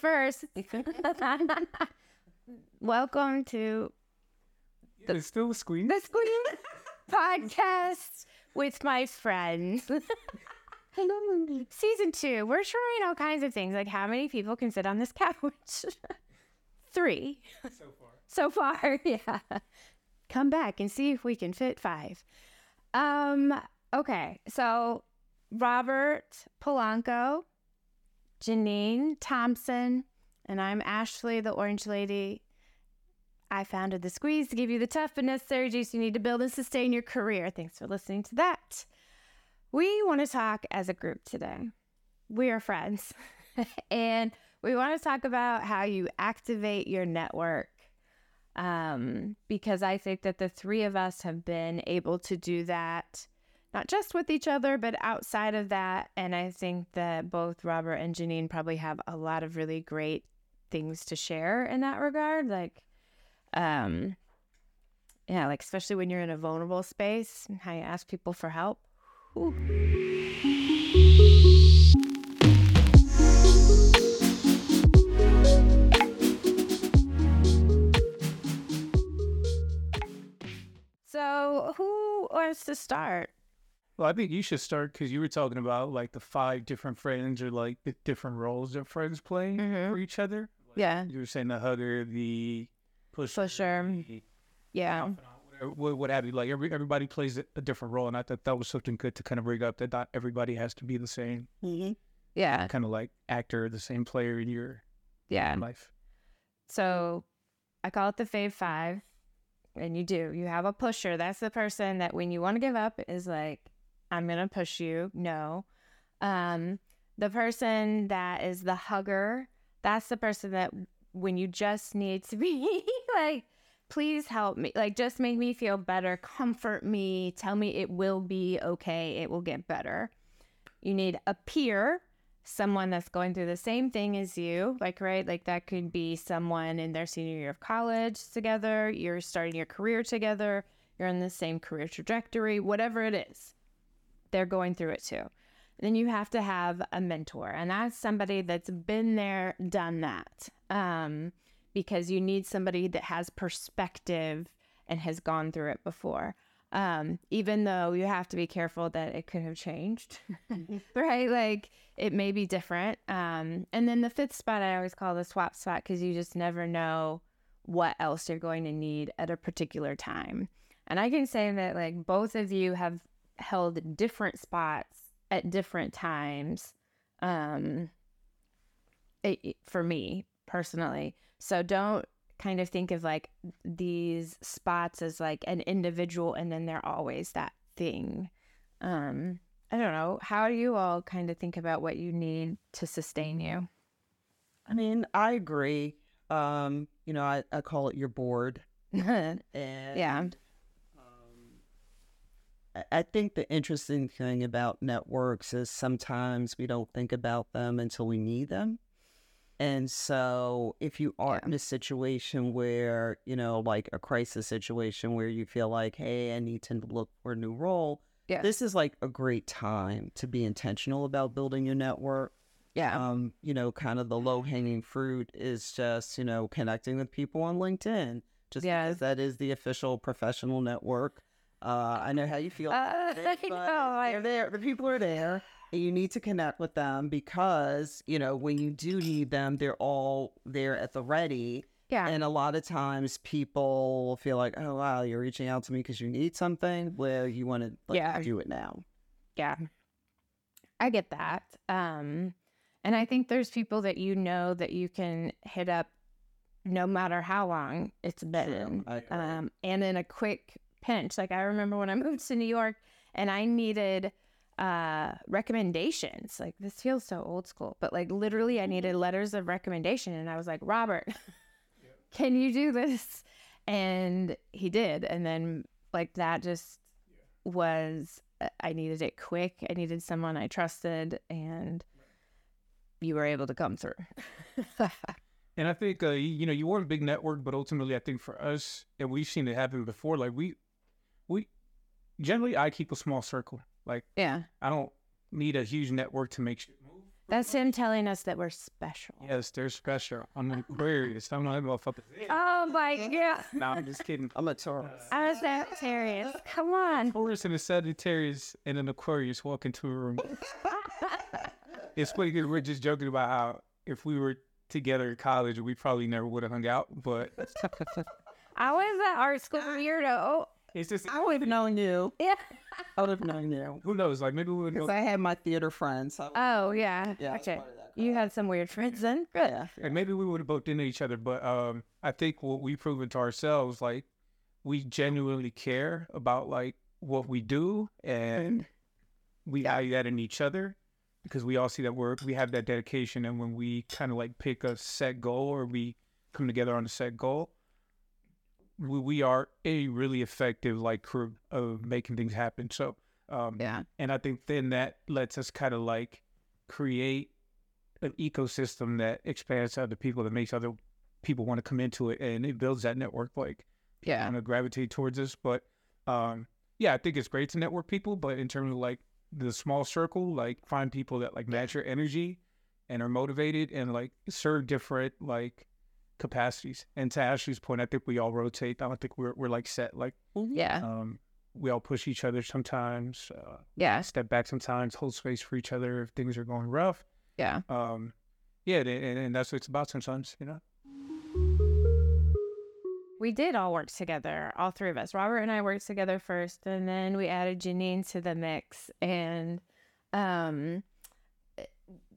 first, welcome to The, it's still a squeeze. the Squeeze podcast with my friends. Season two, we're trying all kinds of things, like how many people can sit on this couch? Three so far. so far. Yeah. Come back and see if we can fit five. Um, okay. So Robert Polanco, Geanine Thompson, and I'm Ashlea, the Orange Lady. I founded the squeeze to give you the tough but necessary juice you need to build and sustain your career. Thanks for listening to that. We want to talk as a group today. We are friends, and we want to talk about how you activate your network. Um, because I think that the three of us have been able to do that, not just with each other, but outside of that. And I think that both Robert and Geanine probably have a lot of really great things to share in that regard. Like, um, yeah, like especially when you're in a vulnerable space, how you ask people for help. Whew. So, who wants to start? Well, I think you should start because you were talking about like the five different friends or like the different roles that friends play Mhm. for each other. Yeah, You were saying the hugger, the pusher, Pusher. the yeah, confidant, whatever, what, have you. Like every, everybody plays a, a different role, and I thought that was something good to kind of bring up that not everybody has to be the same yeah, kind of like actor, the same player in your yeah. life. So I call it the fave five. And you do. You have a pusher. That's the person that when you want to give up is like, I'm gonna push you. No. Um, the person that is the hugger, that's the person that when you just need to be like, please help me. Like just make me feel better. Comfort me. Tell me it will be okay. It will get better. You need a peer, someone that's going through the same thing as you. Like, right? Like that could be someone in their senior year of college together. You're starting your career together. You're in the same career trajectory, whatever it is. They're going through it too. Then you have to have a mentor, and that's somebody that's been there, done that. Um, because you need somebody that has perspective and has gone through it before. Um, even though you have to be careful that it could have changed, right? Like it may be different. Um, and then the fifth spot I always call the swap spot because you just never know what else you're going to need at a particular time. And I can say that like both of you have held different spots at different times. Um, it, for me personally. So don't kind of think of like these spots as like an individual and then they're always that thing. Um, I don't know. How do you all kind of think about what you need to sustain you? I mean, I agree. Um, you know, I, I call it your board. And Yeah. I- I think the interesting thing about networks is sometimes we don't think about them until we need them. And so if you are Yeah. in a situation where, you know, like a crisis situation where you feel like, hey, I need to look for a new role, Yeah. this is like a great time to be intentional about building your network yeah. um, you know, kind of the low hanging fruit is just, you know, connecting with people on LinkedIn. Just Yeah. because that is the official professional network. Uh, I know how you feel. Uh, I but know, I- They're there. The people are there. And you need to connect with them because, you know, when you do need them, they're all there at the ready. yeah. And a lot of times people feel like, oh, wow, you're reaching out to me because you need something. Well, you want to like, Yeah. do it now. Yeah. I get that. Um and I think there's people that you know that you can hit up no matter how long it's been. Um and in a quick pinch. Like I remember when I moved to New York and I needed uh recommendations. Like this feels so old school, but like literally I needed letters of recommendation and I was like, "Robert, can you do this?" And he did. And then like that just was uh, I needed it quick. I needed someone I trusted, and you were able to come through. And I think uh, you, know you were a big network, but ultimately I think for us, and we've seen it happen before. Like we generally I keep a small circle. Like yeah, I don't need a huge network to make shit move. That's him telling us that we're special. Yes, they're special. I'm an Aquarius. I'm not a motherfucker. Oh my god. No, I'm just kidding. I'm a Taurus. I was a Sagittarius. Come on. Taurus and a Sagittarius and an Aquarius walk into a room. it's funny 'cause we're just joking about how if we were together in college, we probably never would have hung out. But I was at art school weirdo. It's just I would have known you. Yeah. I would have known you. who knows? Like maybe we would. Because Know, I had my theater friends. So Oh yeah. Yeah, okay. part of that You had some weird friends then. Good. yeah. and maybe we would have bumped into each other. But um, I think what we've proven to ourselves, like we genuinely care about like what we do, and we value that in each other because we all see that we're we have that dedication. And when we kind of like pick a set goal or we come together on a set goal, we, we are a really effective like crew of making things happen. So um, Yeah. and I think then that lets us kind of like create an ecosystem that expands to other people that makes other people want to come into it and it builds that network like Yeah. kind of gravitate towards us. But um yeah, I think it's great to network people, but in terms of like the small circle, like find people that like match your energy and are motivated and like serve different like capacities. And to Ashlea's point, I think we all rotate. I don't think we're we're like set. Like Yeah. um we all push each other sometimes. Uh, Yeah. step back sometimes, hold space for each other if things are going rough. Yeah. Um, yeah, and, and and that's what it's about sometimes, you know. We did all work together, all three of us. Robert and I worked together first, and then we added Geanine to the mix. And um,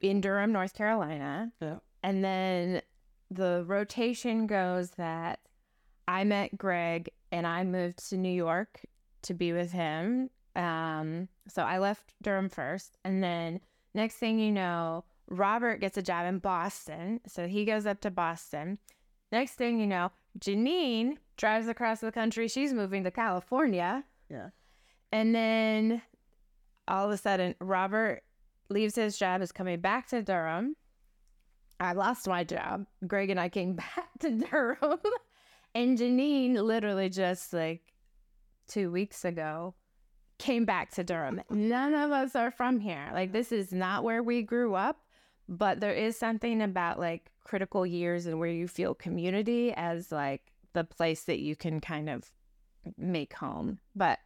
in Durham, North Carolina. Yeah. And then the rotation goes that I met Greg and I moved to New York to be with him. Um, so I left Durham first. And then next thing you know, Robert gets a job in Boston. So he goes up to Boston. Next thing you know, Geanine drives across the country. She's moving to California. Yeah. And then all of a sudden, Robert leaves his job, is coming back to Durham. I lost my job. Greg and I came back to Durham. and Geanine literally just like two weeks ago came back to Durham. None of us are from here. Like, this is not where we grew up, but there is something about like critical years and where you feel community as like the place that you can kind of make home. But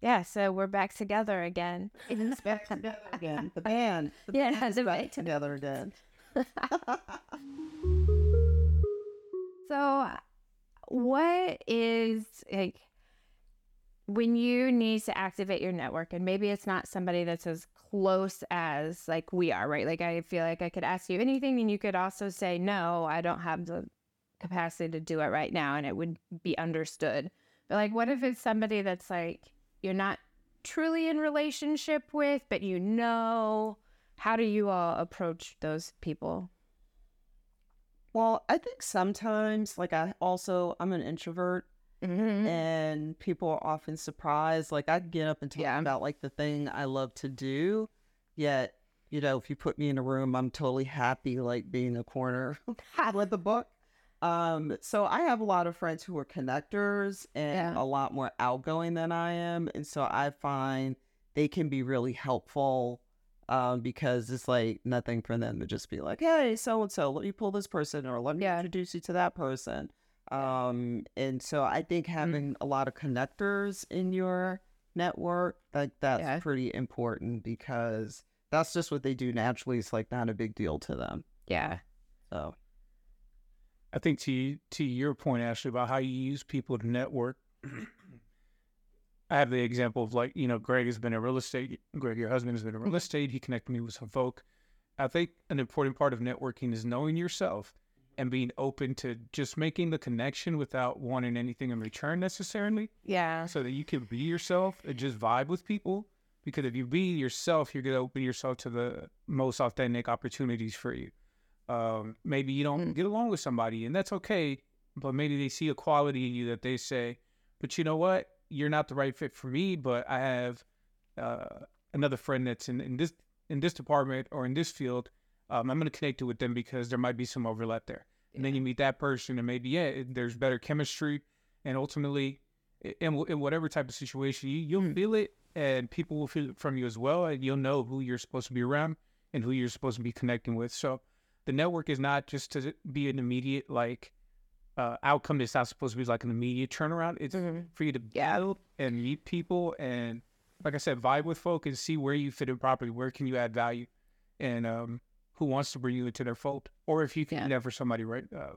yeah, so we're back together again. It's back together again. The band. The Yeah, the back together again. So, what is like when you need to activate your network, and maybe it's not somebody that's as close as like we are, right? Like, I feel like I could ask you anything, and you could also say, No, I don't have the capacity to do it right now, and it would be understood. But, like, what if it's somebody that's like you're not truly in relationship with, but you know? How do you all approach those people? Well, I think sometimes, like, I also, I'm an introvert Mm-hmm. and people are often surprised. Like, I get up and talk Yeah. about, like, the thing I love to do. Yet, you know, if you put me in a room, I'm totally happy, like, being in a corner with the book. Um, so I have a lot of friends who are connectors and Yeah. a lot more outgoing than I am. And so I find they can be really helpful um, because it's like nothing for them to just be like, hey, so and so, let me pull this person or let me Yeah. introduce you to that person. Um, and so I think Mm. having a lot of connectors in your network, like that's Yeah. pretty important because that's just what they do naturally. It's like not a big deal to them. Yeah. So I think to to your point, Ashlea, about how you use people to network. I have the example of like you know, Greg has been in real estate. Greg, your husband has been in real estate. He connected me with some folk. I think an important part of networking is knowing yourself and being open to just making the connection without wanting anything in return necessarily, Yeah. so that you can be yourself and just vibe with people. Because if you be yourself, you're gonna open yourself to the most authentic opportunities for you. Um, maybe you don't Mm. get along with somebody, and that's okay. But maybe they see a quality in you that they say, "But you know what? You're not the right fit for me." But I have uh, another friend that's in, in this in this department or in this field. Um, I'm going to connect you with them because there might be some overlap there. And then you meet that person, and maybe yeah, it- there's better chemistry, and ultimately, in, in whatever type of situation, you, you'll Mm. feel it, and people will feel it from you as well, and you'll know who you're supposed to be around, and who you're supposed to be connecting with. So the network is not just to be an immediate like uh, outcome. It's not supposed to be like an immediate turnaround. It's Mhm. for you to build and meet people and like I said, vibe with folk and see where you fit in properly. Where can you add value, and um, who wants to bring you into their fold, or if you can Yeah. for somebody, right? Uh,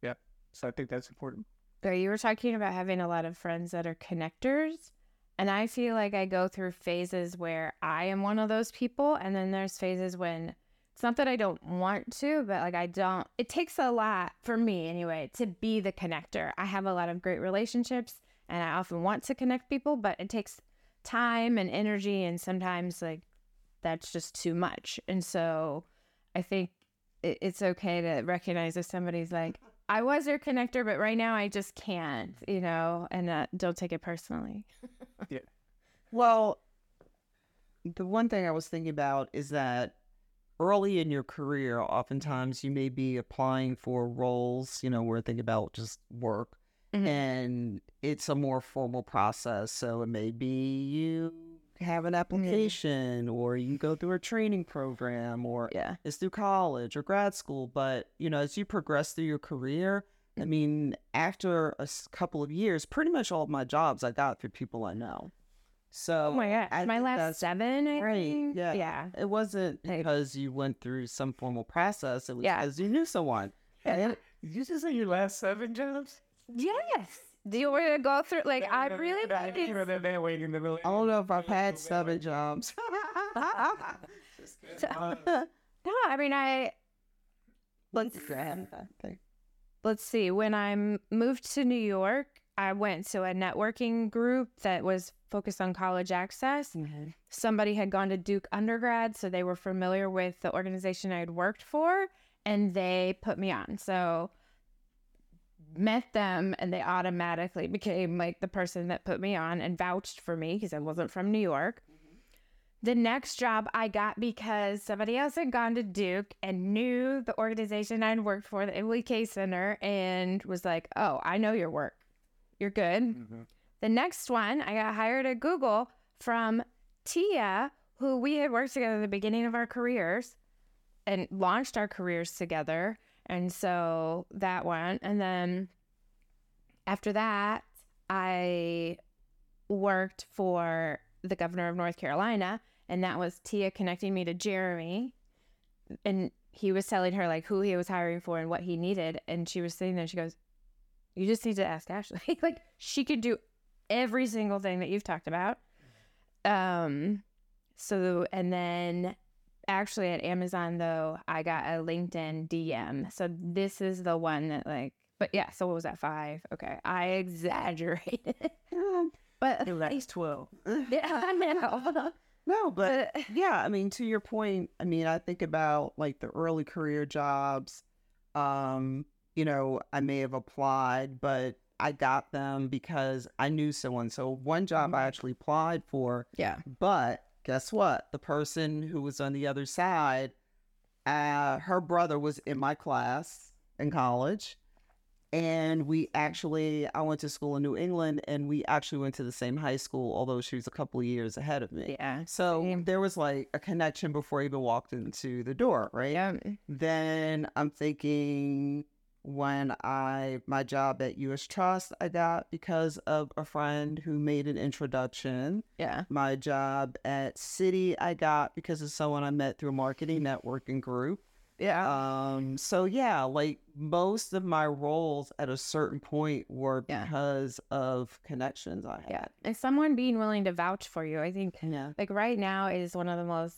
yeah. So I think that's important. But you were talking about having a lot of friends that are connectors. And I feel like I go through phases where I am one of those people. And then there's phases when it's not that I don't want to, but like I don't, it takes a lot for me anyway to be the connector. I have a lot of great relationships and I often want to connect people, but it takes time and energy. And sometimes like that's just too much. And so I think it, it's okay to recognize if somebody's like, I was your connector, but right now I just can't, you know, and uh, don't take it personally. yeah. Well, the one thing I was thinking about is that early in your career, oftentimes you may be applying for roles, you know, we're thinking about just work, Mhm. and it's a more formal process. So it may be you have an application or you go through a training program or Yeah. it's through college or grad school. But, you know, as you progress through your career, I mean, after a couple of years, pretty much all of my jobs I got through people I know. So, Oh my god, I my last seven, I right, think. yeah. yeah, It wasn't because you went through some formal process. It was Yeah. because you knew someone. And Did you just say your last seven jobs? yes. Do you want to go through? Like, I really think it's- I don't know if I've had seven jobs. no. I mean, I let's let's see. When I moved to New York, I went to a networking group that was focused on college access. Mm-hmm. somebody had gone to Duke undergrad, so they were familiar with the organization I had worked for, and they put me on. So met them and they automatically became like the person that put me on and vouched for me because I wasn't from New York. Mm-hmm. The next job I got because somebody else had gone to Duke and knew the organization I'd worked for, the Emily K Center, and was like, "Oh, I know your work. You're good." Mm-hmm. The next one, I got hired at Google from Tia, who we had worked together at the beginning of our careers and launched our careers together. And so that one. And then after that, I worked for the governor of North Carolina, and that was Tia connecting me to Jeremy. And he was telling her like who he was hiring for and what he needed. And she was sitting there, she goes, You just need to ask Ashlea. like she could do every single thing that you've talked about. Um, so and then actually at Amazon though, I got a LinkedIn DM. So this is the one that like, but yeah. So what was that five? Okay, I exaggerated, but That's twelve. yeah, I know. no, But yeah, I mean, to your point, I mean, I think about like the early career jobs. Um, you know, I may have applied, but I got them because I knew someone. So one job I actually applied for, yeah, but guess what? The person who was on the other side, uh, her brother was in my class in college. And we actually, I went to school in New England and we actually went to the same high school, although she was a couple of years ahead of me. yeah, So Same. there was like a connection before I even walked into the door, right? yeah. Then I'm thinking when I my job at US Trust I got because of a friend who made an introduction. Yeah. My job at Citi I got because of someone I met through a marketing networking group. Yeah. Um so yeah, like most of my roles at a certain point were Yeah. because of connections I had. yeah. And someone being willing to vouch for you, I think Yeah. like right now is one of the most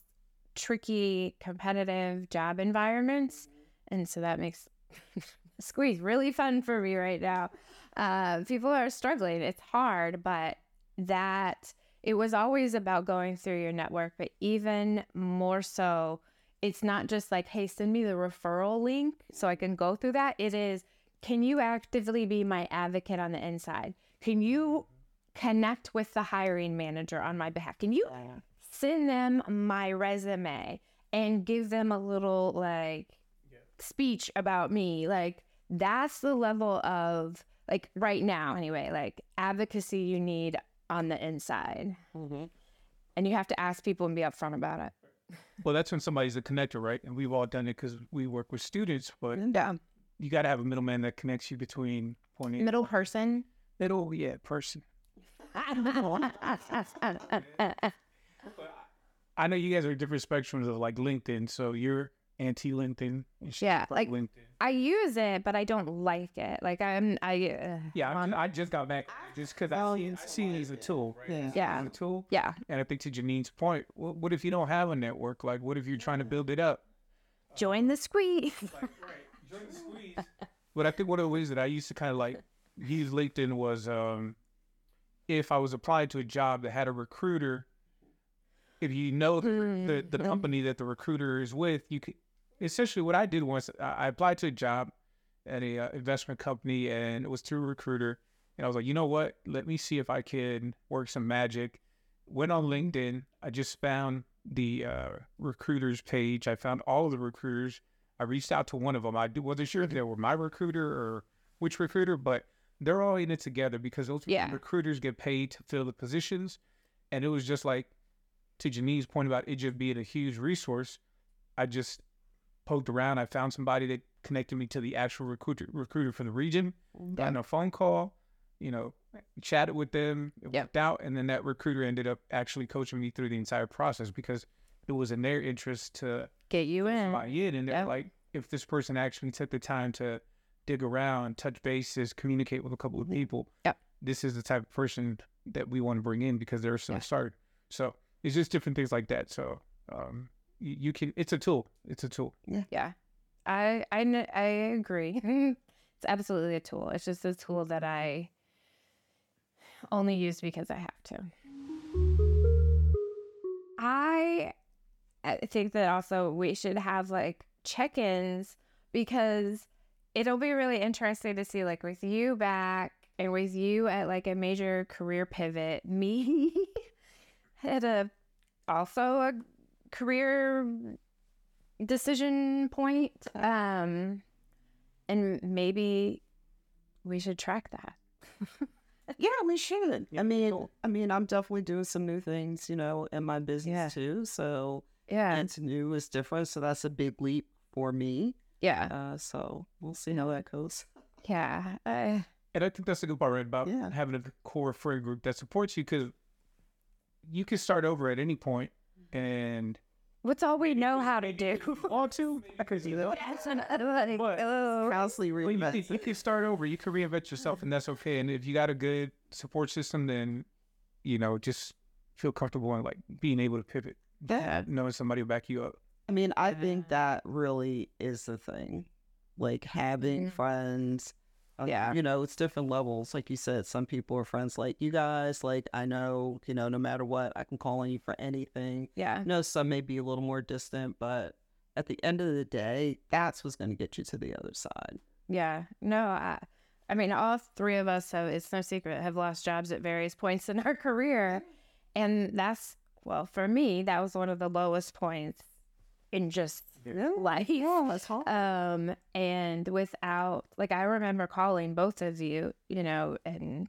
tricky competitive job environments and so that makes squeeze really fun for me right now. Uh, people are struggling. It's hard but that it was always about going through your network but even more so it's not just like hey send me the referral link so i can go through that. It is can you actively be my advocate on the inside? Can you connect with the hiring manager on my behalf? Can you send them my resume and give them a little like speech about me? Like that's the level of like right now anyway like advocacy you need on the inside Mhm. and you have to ask people and be upfront about it Well, that's when somebody's a connector, right? And we've all done it because we work with students, but Yeah. you got to have a middleman that connects you between point A and Middle person. middle, yeah, person. I know you guys are different spectrums of like LinkedIn, so you're anti LinkedIn. Yeah, like- LinkedIn. I use it, but I don't like it. Like I'm, I, uh, Yeah, I'm, I just got back just because I, see, I see it as a tool, right? Yeah. Yeah. As a tool. yeah. And I think to Geanine's point, what, what if you don't have a network? Like, what if you're trying to build it up? Join the squeeze. But I think one of the ways that I used to kind of like use LinkedIn was um, if I was applying to a job that had a recruiter, if you know the, the, the company that the recruiter is with, you could essentially what I did once I applied to a job at a uh, investment company and it was through a recruiter. And I was like, you know what? Let me see if I can work some magic. Went on LinkedIn. I just found the uh, recruiters page. I found all of the recruiters. I reached out to one of them. I wasn't sure if they were my recruiter or which recruiter, but they're all in it together because those Yeah. recruiters get paid to fill the positions. And it was just like, to Geanine's point about it just being a huge resource, I just poked around. I found somebody that connected me to the actual recruiter recruiter for the region. Got on a phone call, you know, chatted with them, it Yep. worked out, and then that recruiter ended up actually coaching me through the entire process because it was in their interest to Get you in. buy in. And they're Yep. like, if this person actually took the time to dig around, touch bases, communicate with a couple of people, Yep. this is the type of person that we want to bring in because they're so Yeah. start. So it's just different things like that. So um, you, you can, it's a tool. It's a tool. Yeah. yeah I, I, I agree. it's absolutely a tool. It's just a tool that I only use because I have to. I I think that also we should have like check-ins because it'll be really interesting to see like with you back and with you at like a major career pivot, me at a also a career decision point um and maybe we should track that Yeah, we should. I mean, I mean, I'm definitely doing some new things, you know, in my business Yeah. too. So yeah it's new, it's different. So that's a big leap for me. yeah Uh, so we'll see how that goes. yeah I, And I think that's the good part, right? About Yeah. having a core friend group that supports you because you can start over at any point and what's all we know how to do want to because you know That's another one. What? Oh. Constantly Well, you, reinvent. can, you can start over. You can reinvent yourself, and that's okay. And if you got a good support system, then you know just feel comfortable in like being able to pivot, Yeah. knowing somebody will back you up. I mean, I think that really is the thing. Like having Mhm. friends. Uh, Yeah. You know, it's different levels. Like you said, some people are friends like you guys. Like, I know, you know, no matter what, I can call on you for anything. yeah I know some may be a little more distant, but at the end of the day, that's what's going to get you to the other side. Yeah. No, I, I mean, all three of us have, it's no secret, have lost jobs at various points in our career. And that's, well, for me, that was one of the lowest points in just life. that's hard. Um, and without, like, I remember calling both of you, you know, and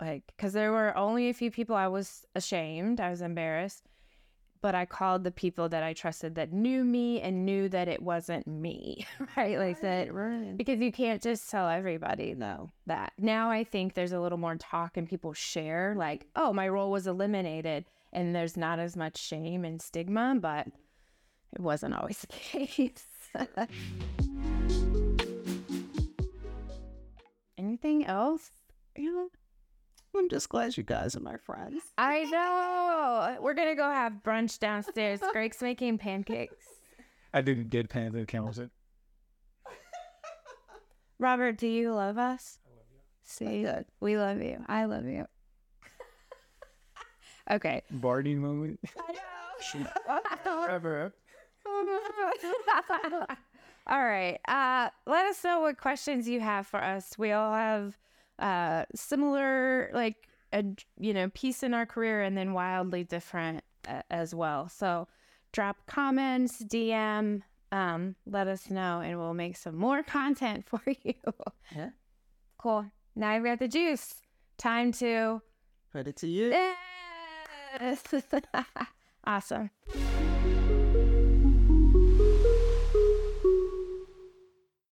like, because there were only a few people I was ashamed, I was embarrassed, but I called the people that I trusted that knew me and knew that it wasn't me, right? Like that, right. because you can't just tell everybody though that. Now I think there's a little more talk and people share, like, oh, my role was eliminated, and there's not as much shame and stigma, but it wasn't always the case. Anything else? Yeah. I'm just glad you guys are my friends. I know. We're gonna go have brunch downstairs. Greg's making pancakes. I didn't get pan the cameras in. Robert, do you love us? I love you. See, good. we love you. I love you. okay. Barney moment. I know. Forever. all right. Uh, let us know what questions you have for us. We all have uh, similar, like, a, you know, piece in our career and then wildly different uh, as well. So drop comments, DM, um, let us know, and we'll make some more content for you. Yeah. Cool. Now I've got the juice. Time to. put it to you. Yes. awesome.